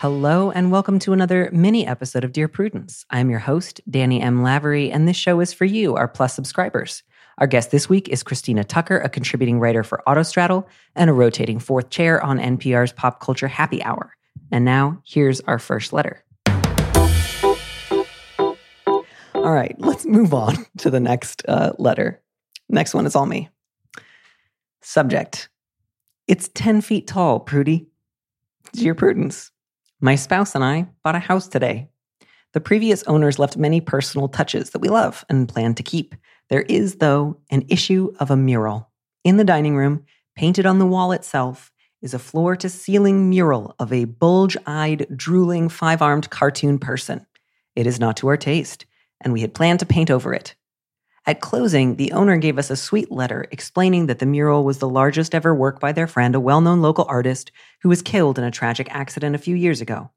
Hello, and welcome to another mini episode of Dear Prudence. I'm your host, Danny M. Lavery, and this show is for you, our Plus subscribers. Our guest this week is Christina Tucker, a contributing writer for Autostraddle and a rotating fourth chair on NPR's Pop Culture Happy Hour. And now, here's our first letter. All right, let's move on to the next uh, letter. Next one is all me. Subject It's 10 feet tall, Prudy. Dear Prudence, my spouse and I bought a house today. The previous owners left many personal touches that we love and plan to keep. There is, though, an issue of a mural. In the dining room, painted on the wall itself, is a floor to ceiling mural of a bulge eyed, drooling, five armed cartoon person. It is not to our taste, and we had planned to paint over it. At closing, the owner gave us a sweet letter explaining that the mural was the largest ever work by their friend, a well known local artist who was killed in a tragic accident a few years ago.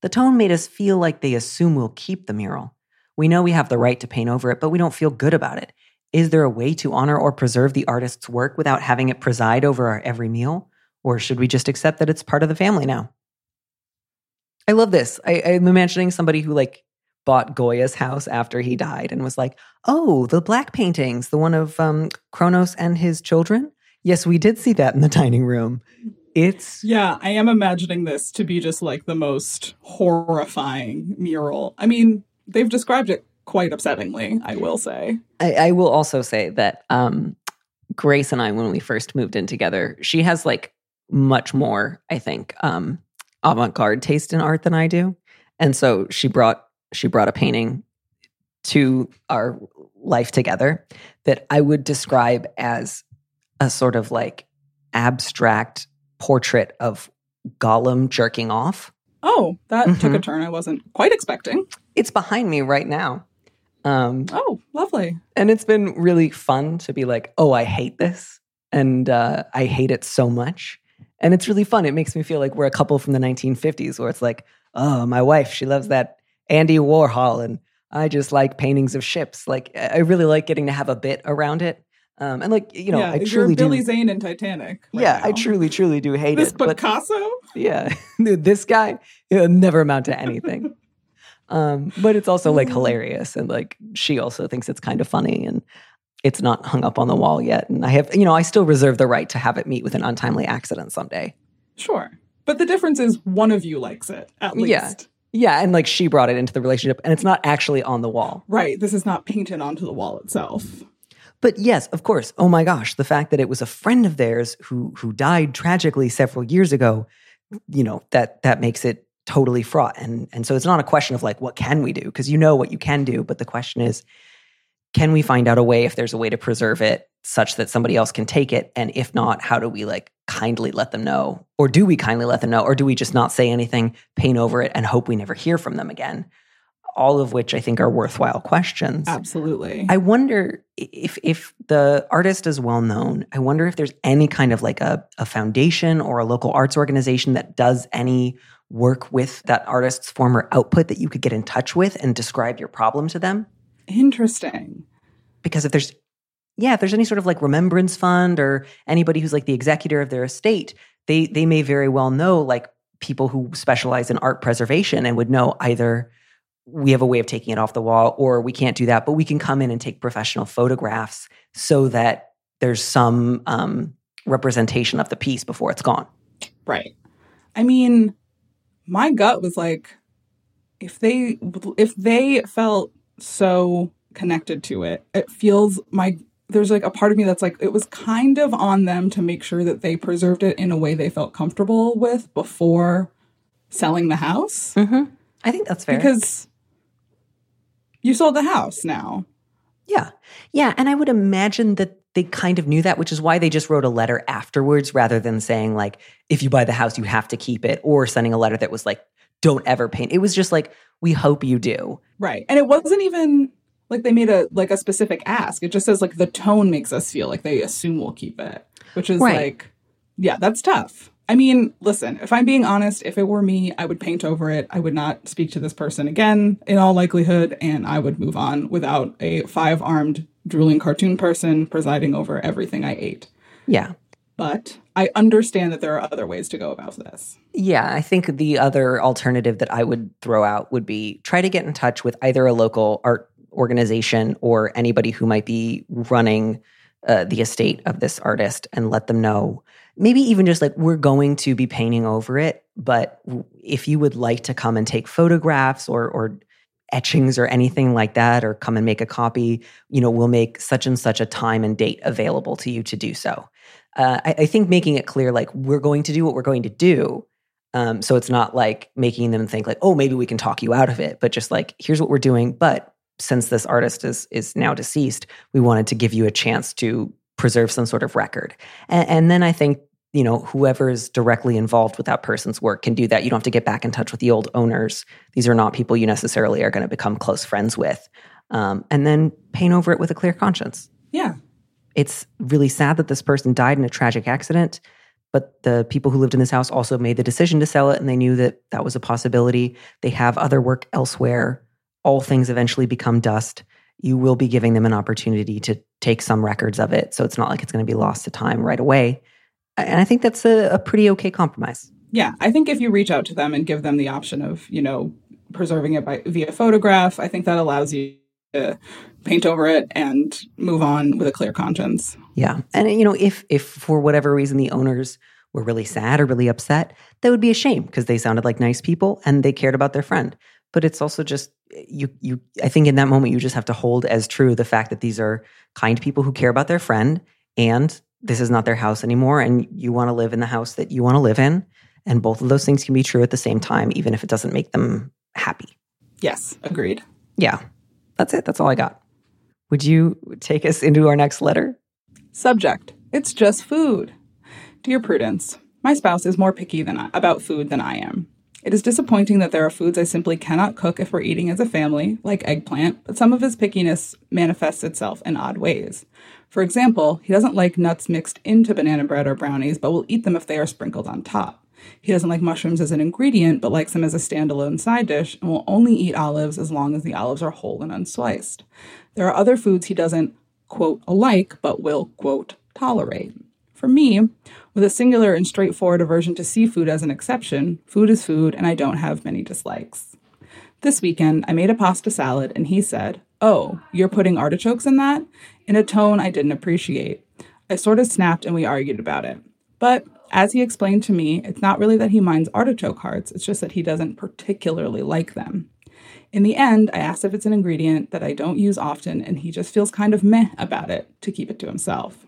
The tone made us feel like they assume we'll keep the mural. We know we have the right to paint over it, but we don't feel good about it. Is there a way to honor or preserve the artist's work without having it preside over our every meal? Or should we just accept that it's part of the family now? I love this. I, I'm imagining somebody who like bought Goya's house after he died and was like, "Oh, the black paintings, the one of um, Kronos and his children. Yes, we did see that in the dining room. It's Yeah, I am imagining this to be just like the most horrifying mural. I mean, they've described it quite upsettingly, I will say. I, I will also say that um, Grace and I, when we first moved in together, she has like much more, I think, um, avant-garde taste in art than I do, and so she brought she brought a painting to our life together that I would describe as a sort of like abstract portrait of Gollum jerking off. Oh, that took a Mhm. turn I wasn't quite expecting. It's behind me right now. Um, Oh, lovely. and it's been really fun to be like, oh, I hate this. And uh, I hate it so much. And it's really fun. It makes me feel like we're a couple from the 1950s where it's like, oh, my wife, she loves that Andy Warhol. And I just like paintings of ships. Like, I really like getting to have a bit around it. Um, and like, you know, yeah, I you're truly Billy do. Zane in Titanic. right yeah, I truly, truly do hate This it. But Picasso? yeah, Dude, this guy he'll never amount to anything. um, but it's also like hilarious, and like she also thinks it's kind of funny, and it's not hung up on the wall yet. And I have, you know, I still reserve the right to have it meet with an untimely accident someday. Sure. But the difference is one of you likes it, at least. Yeah. Yeah, and like she brought it into the relationship, and it's not actually on the wall. Right. This is not painted onto the wall itself. But yes, of course. Oh my gosh, the fact that it was a friend of theirs who who died tragically several years ago, you know, that that makes it totally fraught. And and so it's not a question of like what can we do because you know what you can do, but the question is can we find out a way if there's a way to preserve it such that somebody else can take it and if not how do we like kindly let them know or do we kindly let them know or do we just not say anything paint over it and hope we never hear from them again all of which i think are worthwhile questions Absolutely. I wonder if if the artist is well known. I wonder if there's any kind of like a, a foundation or a local arts organization that does any work with that artist's former output that you could get in touch with and describe your problem to them. Interesting. Because if there's yeah, if there's any sort of like remembrance fund or anybody who's like the executor of their estate, they they may very well know like people who specialize in art preservation and would know either we have a way of taking it off the wall or we can't do that but we can come in and take professional photographs so that there's some um, representation of the piece before it's gone Right. I mean, my gut was like, if they if they felt so connected to it, it feels my there's like a part of me that's like it was kind of on them to make sure that they preserved it in a way they felt comfortable with before selling the house. Mm-hmm. i think that's fair. Because you sold the house now. yeah. Yeah and i would imagine that they kind of knew that which is why they just wrote a letter afterwards rather than saying like if you buy the house you have to keep it or sending a letter that was like don't ever paint. It was just like we hope you do Right. And it wasn't even like they made a like a specific ask. It just says like the tone makes us feel like they assume we'll keep it, which is Right. like, yeah, that's tough. I mean, listen, if I'm being honest, if it were me, I would paint over it. I would not speak to this person again in all likelihood, and I would move on without a five armed, drooling cartoon person presiding over everything I ate. Yeah. But I understand that there are other ways to go about this. Yeah, I think the other alternative that I would throw out would be try to get in touch with either a local art organization or anybody who might be running uh, the estate of this artist and let them know. Maybe even just like, we're going to be painting over it, but if you would like to come and take photographs or, or etchings or anything like that, or come and make a copy, you know, we'll make such and such a time and date available to you to do so. Uh, I, I think making it clear, like, we're going to do what we're going to do. Um, so it's not like making them think like, oh, maybe we can talk you out of it, but just like, here's what we're doing. But since this artist is is now deceased, we wanted to give you a chance to preserve some sort of record. And, and then I think you know whoever is directly involved with that person's work can do that. You don't have to get back in touch with the old owners. These are not people you necessarily are going to become close friends with. Um, and then paint over it with a clear conscience. Yeah. It's really sad that this person died in a tragic accident, but the people who lived in this house also made the decision to sell it and they knew that that was a possibility. They have other work elsewhere. All things eventually become dust. You will be giving them an opportunity to take some records of it. So it's not like it's going to be lost to time right away. And I think that's a, a pretty okay compromise. Yeah, I think if you reach out to them and give them the option of, you know, preserving it by via photograph, I think that allows you to paint over it and move on with a clear conscience. Yeah. And you know, if if for whatever reason the owners were really sad or really upset, that would be a shame because they sounded like nice people and they cared about their friend. But it's also just you you I think in that moment you just have to hold as true the fact that these are kind people who care about their friend and this is not their house anymore and you want to live in the house that you want to live in and both of those things can be true at the same time even if it doesn't make them happy. Yes, agreed. Yeah. That's it. That's all I got. Would you take us into our next letter? Subject It's just food. Dear Prudence, my spouse is more picky than I, about food than I am. It is disappointing that there are foods I simply cannot cook if we're eating as a family, like eggplant, but some of his pickiness manifests itself in odd ways. For example, he doesn't like nuts mixed into banana bread or brownies, but will eat them if they are sprinkled on top. He doesn't like mushrooms as an ingredient, but likes them as a standalone side dish, and will only eat olives as long as the olives are whole and unsliced. There are other foods he doesn't, quote, like, but will, quote, tolerate. For me, with a singular and straightforward aversion to seafood as an exception, food is food, and I don't have many dislikes. This weekend, I made a pasta salad, and he said, Oh, you're putting artichokes in that? In a tone I didn't appreciate. I sort of snapped and we argued about it. But as he explained to me, it's not really that he minds artichoke hearts, it's just that he doesn't particularly like them. In the end, I asked if it's an ingredient that I don't use often, and he just feels kind of meh about it to keep it to himself.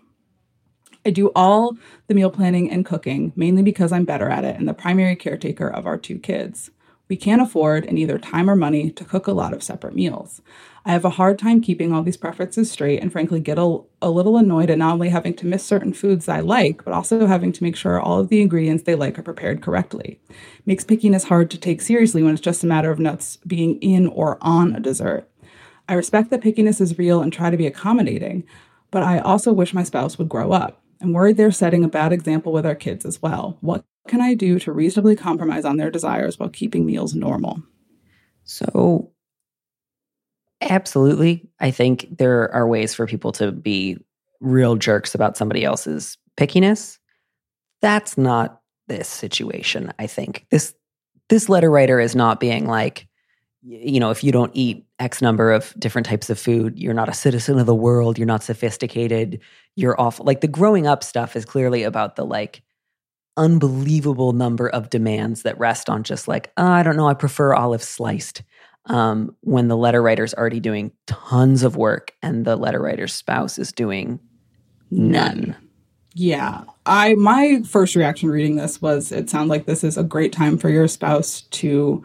I do all the meal planning and cooking mainly because I'm better at it and the primary caretaker of our two kids. We can't afford, in either time or money, to cook a lot of separate meals. I have a hard time keeping all these preferences straight and frankly get a, a little annoyed at not only having to miss certain foods I like, but also having to make sure all of the ingredients they like are prepared correctly. Makes pickiness hard to take seriously when it's just a matter of nuts being in or on a dessert. I respect that pickiness is real and try to be accommodating, but I also wish my spouse would grow up. I'm worried they're setting a bad example with our kids as well. What can I do to reasonably compromise on their desires while keeping meals normal? So, absolutely. I think there are ways for people to be real jerks about somebody else's pickiness. That's not this situation, I think. This this letter writer is not being like, you know, if you don't eat X number of different types of food, you're not a citizen of the world, you're not sophisticated, you're awful. Like the growing up stuff is clearly about the like unbelievable number of demands that rest on just like, "Oh, I don't know, I prefer olive sliced. Um, when the letter writer's already doing tons of work and the letter writer's spouse is doing none. Yeah. I my first reaction reading this was it sounds like this is a great time for your spouse to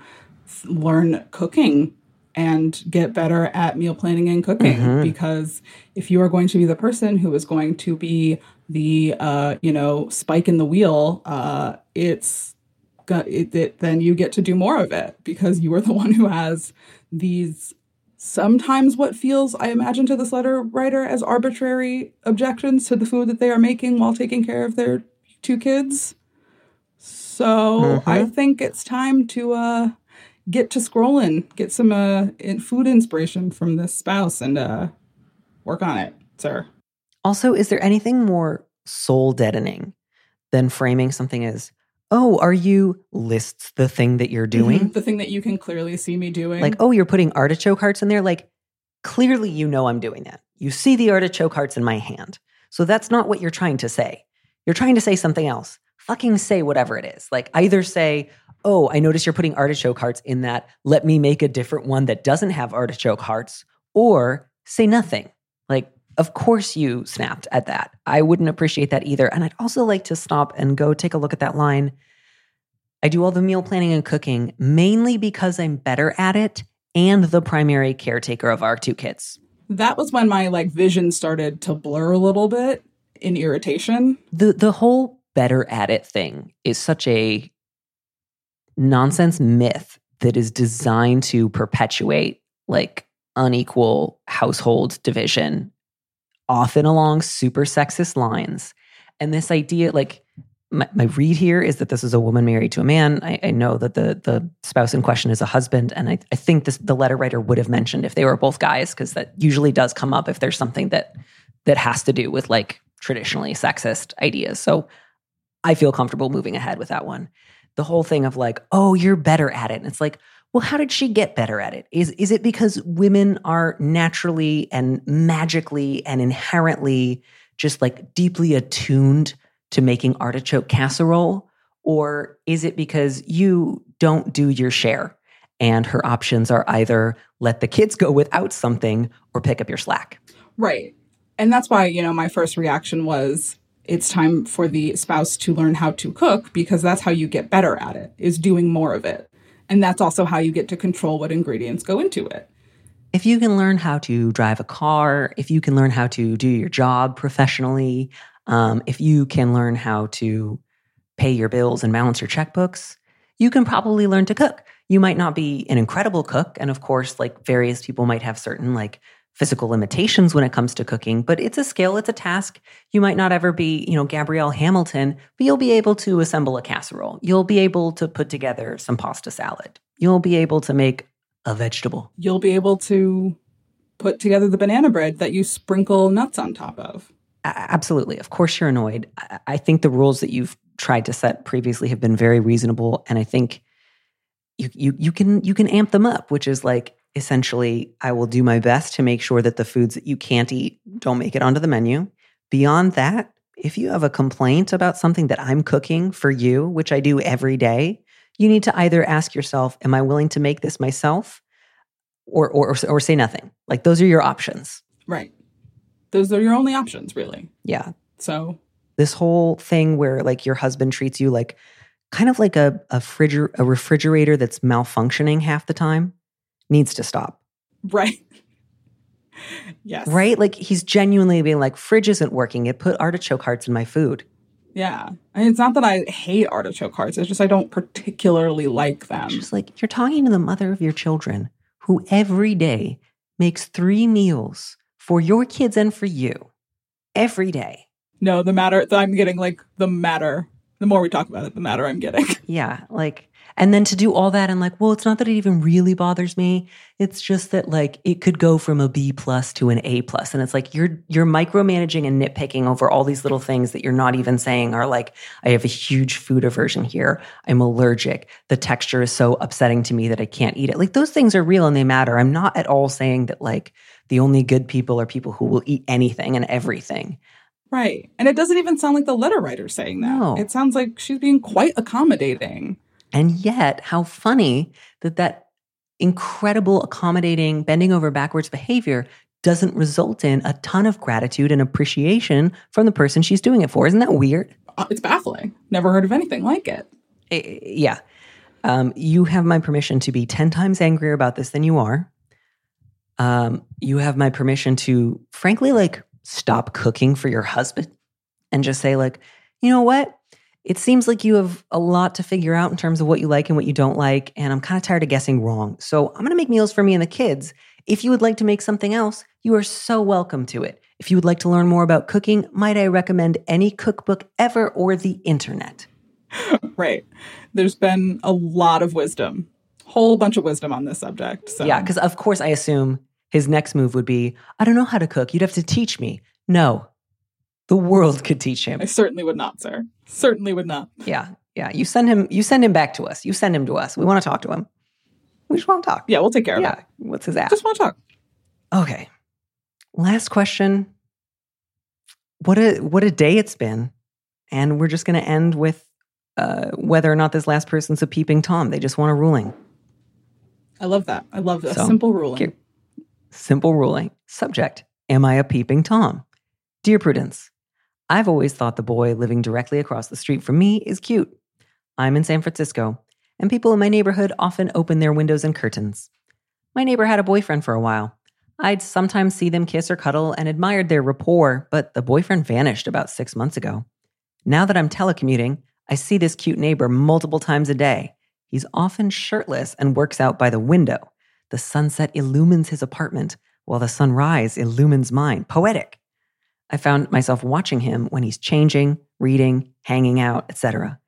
learn cooking and get better at meal planning and cooking because if you are going to be the person who is going to be the uh, you know spike in the wheel uh, it's it, it, then you get to do more of it because you are the one who has these sometimes what feels, I imagine, to this letter writer as arbitrary objections to the food that they are making while taking care of their two kids. So I think it's time to uh, get to scrolling, get some uh, food inspiration from this spouse, and uh, work on it, sir. Also, is there anything more soul deadening than framing something as, oh, are you lists the thing that you're mm-hmm. doing? the thing that you can clearly see me doing. Like, oh, you're putting artichoke hearts in there? Like, clearly you know I'm doing that. You see the artichoke hearts in my hand. So that's not what you're trying to say. You're trying to say something else. Fucking say whatever it is. Like, either say, oh, I notice you're putting artichoke hearts in that. Let me make a different one that doesn't have artichoke hearts. Or say nothing. Like, of course you snapped at that. I wouldn't appreciate that either. And I'd also like to stop and go take a look at that line. I do all the meal planning and cooking mainly because I'm better at it and the primary caretaker of our two kids. that was when my like vision started to blur a little bit in irritation. The the whole better at it thing is such a nonsense myth that is designed to perpetuate like unequal household division often along super sexist lines. And this idea, like my, my read here is that this is a woman married to a man. I, I know that the the spouse in question is a husband, and I, I think this the letter writer would have mentioned if they were both guys, because that usually does come up if there's something that that has to do with like traditionally sexist ideas. So I feel comfortable moving ahead with that one. The whole thing of like, oh, you're better at it. And it's like, well, how did she get better at it? Is is it because women are naturally and magically and inherently just like deeply attuned to making artichoke casserole? Or is it because you don't do your share and her options are either let the kids go without something or pick up your slack? Right. And that's why, you know, my first reaction was it's time for the spouse to learn how to cook because that's how you get better at it, is doing more of it. And that's also how you get to control what ingredients go into it. if you can learn how to drive a car, if you can learn how to do your job professionally, um, if you can learn how to pay your bills and balance your checkbooks, you can probably learn to cook. You might not be an incredible cook. And of course, like various people might have certain like physical limitations when it comes to cooking, but it's a skill, it's a task. You might not ever be, you know, Gabrielle Hamilton, but you'll be able to assemble a casserole. You'll be able to put together some pasta salad. You'll be able to make a vegetable. You'll be able to put together the banana bread that you sprinkle nuts on top of. Absolutely. Of course, you're annoyed. I- I think the rules that you've tried to set previously have been very reasonable, and I think you you you can you can amp them up, which is like essentially, I will do my best to make sure that the foods that you can't eat don't make it onto the menu. Beyond that, if you have a complaint about something that I'm cooking for you, which I do every day, you need to either ask yourself, "Am I willing to make this myself?" Or or or say nothing. Like those are your options. Right. Those are your only options, really. Yeah, So, this whole thing where like your husband treats you like kind of like a a, friger- a refrigerator that's malfunctioning half the time needs to stop right. yes. right like he's genuinely being like fridge isn't working it put artichoke hearts in my food Yeah. And it's not that I hate artichoke hearts, it's just I don't particularly like them. just like you're talking to the mother of your children who every day makes three meals for your kids and for you every day No, the matter that I'm getting, like the matter. The more we talk about it, the matter I'm getting. Yeah, like and then to do all that and like, well, it's not that it even really bothers me. It's just that like it could go from a B plus to an A plus. And it's like you're you're micromanaging and nitpicking over all these little things that you're not even saying are like, I have a huge food aversion here. I'm allergic. The texture is so upsetting to me that I can't eat it. Like those things are real and they matter. I'm not at all saying that like the only good people are people who will eat anything and everything. right. And it doesn't even sound like the letter writer saying that. No. It sounds like she's being quite accommodating. And yet, how funny that that incredible, accommodating, bending over backwards behavior doesn't result in a ton of gratitude and appreciation from the person she's doing it for. Isn't that weird? Uh, It's baffling. Never heard of anything like it. Eh, yeah. Um, you have my permission to be 10 times angrier about this than you are. Um, you have my permission to, frankly, like stop cooking for your husband and just say, like, you know what? It seems like you have a lot to figure out in terms of what you like and what you don't like, and I'm kind of tired of guessing wrong. So I'm going to make meals for me and the kids. If you would like to make something else, you are so welcome to it. If you would like to learn more about cooking, might I recommend any cookbook ever or the internet? right. There's been a lot of wisdom, whole bunch of wisdom on this subject. So Yeah, because of course I assume his next move would be I don't know how to cook. You'd have to teach me. No, the world could teach him. I certainly would not, sir. Certainly would not. Yeah, yeah. You send him. You send him back to us. You send him to us. We want to talk to him. We just want to talk. Yeah, we'll take care of Yeah. it. What's his app? Just want to talk. Okay. Last question. What a what a day it's been, and we're just going to end with uh, whether or not this last person's a peeping tom. They just want a ruling. I love that. I love a So, simple ruling. here. Simple ruling. Subject: Am I a peeping tom? Dear Prudence, I've always thought the boy living directly across the street from me is cute. I'm in San Francisco, and people in my neighborhood often open their windows and curtains. My neighbor had a boyfriend for a while. I'd sometimes see them kiss or cuddle and admired their rapport, but the boyfriend vanished about six months ago. Now that I'm telecommuting, I see this cute neighbor multiple times a day. He's often shirtless and works out by the window. The sunset illumines his apartment, while the sunrise illumines mine. Poetic. I found myself watching him when he's changing, reading, hanging out, etc.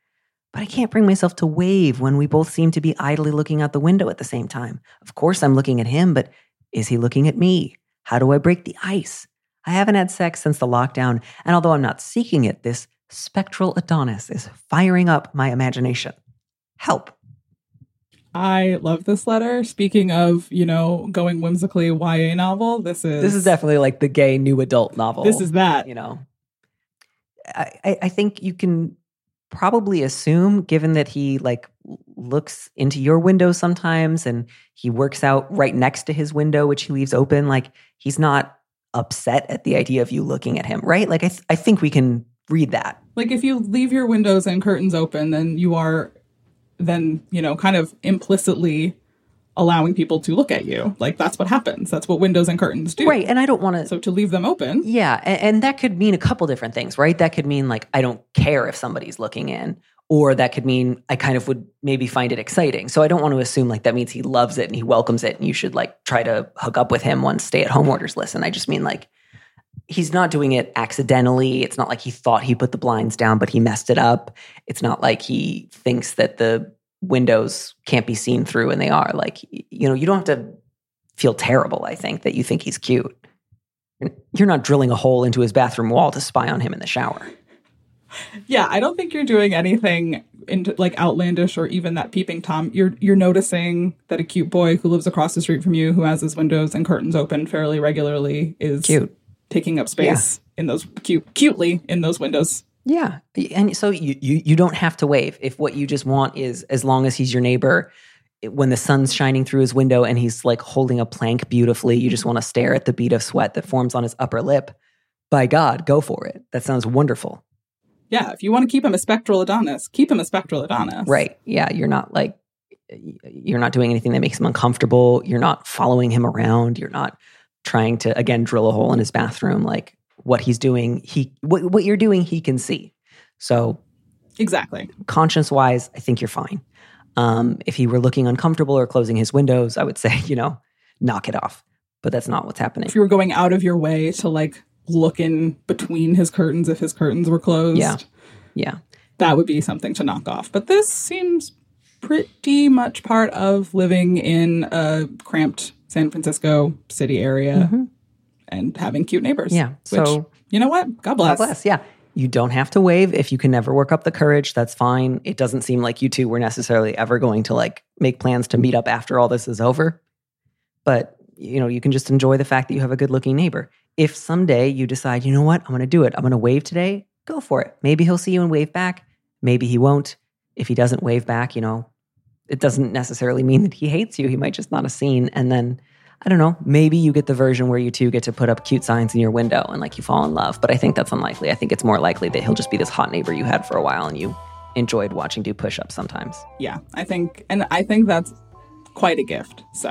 But I can't bring myself to wave when we both seem to be idly looking out the window at the same time. Of course, I'm looking at him, but is he looking at me? How do I break the ice? I haven't had sex since the lockdown, and although I'm not seeking it, this spectral Adonis is firing up my imagination. Help. I love this letter. Speaking of, you know, going whimsically YA novel, this is This is definitely like the gay new adult novel. this is that. you know I, I- think you can probably assume given that he like looks into your window sometimes and he works out right next to his window which he leaves open like he's not upset at the idea of you looking at him right like i, th- I think we can read that Like if you leave your windows and curtains open, then you are then, you know, kind of implicitly allowing people to look at you. Like that's what happens. That's what windows and curtains do. right and i don't want to So to leave them open, Yeah, and, and that could mean a couple different things, right? That could mean like I don't care if somebody's looking in, or that could mean I kind of would maybe find it exciting. So I don't want to assume like that means he loves it and he welcomes it, and you should like try to hook up with him once stay-at-home orders listen. I just mean like he's not doing it accidentally. It's not like he thought he put the blinds down, but he messed it up. It's not like he thinks that the windows can't be seen through and they are. Like you know, you don't have to feel terrible. I think that you think he's cute. You're not drilling a hole into his bathroom wall to spy on him in the shower. yeah, I don't think you're doing anything into like outlandish or even that peeping tom. You're you're noticing that a cute boy who lives across the street from you, who has his windows and curtains open fairly regularly, is Cute. Taking up space in those cute cutely in those windows. Yeah. And so you, you you don't have to wave if what you just want is as long as he's your neighbor when the sun's shining through his window and he's like holding a plank beautifully, you just want to stare at the bead of sweat that forms on his upper lip. By God, go for it. That sounds wonderful. Yeah, if you want to keep him a spectral Adonis, keep him a spectral Adonis. Right. Yeah. You're not like, you're not doing anything that makes him uncomfortable. You're not following him around. You're not trying to, again, drill a hole in his bathroom. Like what he's doing, he, what, what you're doing, he can see. So Exactly. conscience wise, I think you're fine. Um, if he were looking uncomfortable or closing his windows, I would say, you know, knock it off. But that's not what's happening. If you were going out of your way to like look in between his curtains if his curtains were closed, Yeah. Yeah. that would be something to knock off. But this seems pretty much part of living in a cramped San Francisco city area and having cute neighbors. Mm-hmm. Yeah. Which, So you know what? God bless. God bless. bless. Yeah. You don't have to wave if you can never work up the courage. That's fine. It doesn't seem like you two were necessarily ever going to like make plans to meet up after all this is over. But you know, you can just enjoy the fact that you have a good looking neighbor. If someday you decide, you know what, I'm going to do it. I'm going to wave today. Go for it. Maybe he'll see you and wave back. Maybe he won't. If he doesn't wave back, you know, it doesn't necessarily mean that he hates you. He might just not have seen. And then I don't know, maybe you get the version where you two get to put up cute signs in your window and like you fall in love. But I think that's unlikely. I think it's more likely that he'll just be this hot neighbor you had for a while and you enjoyed watching do push ups sometimes. Yeah, I think, and I think that's quite a gift. So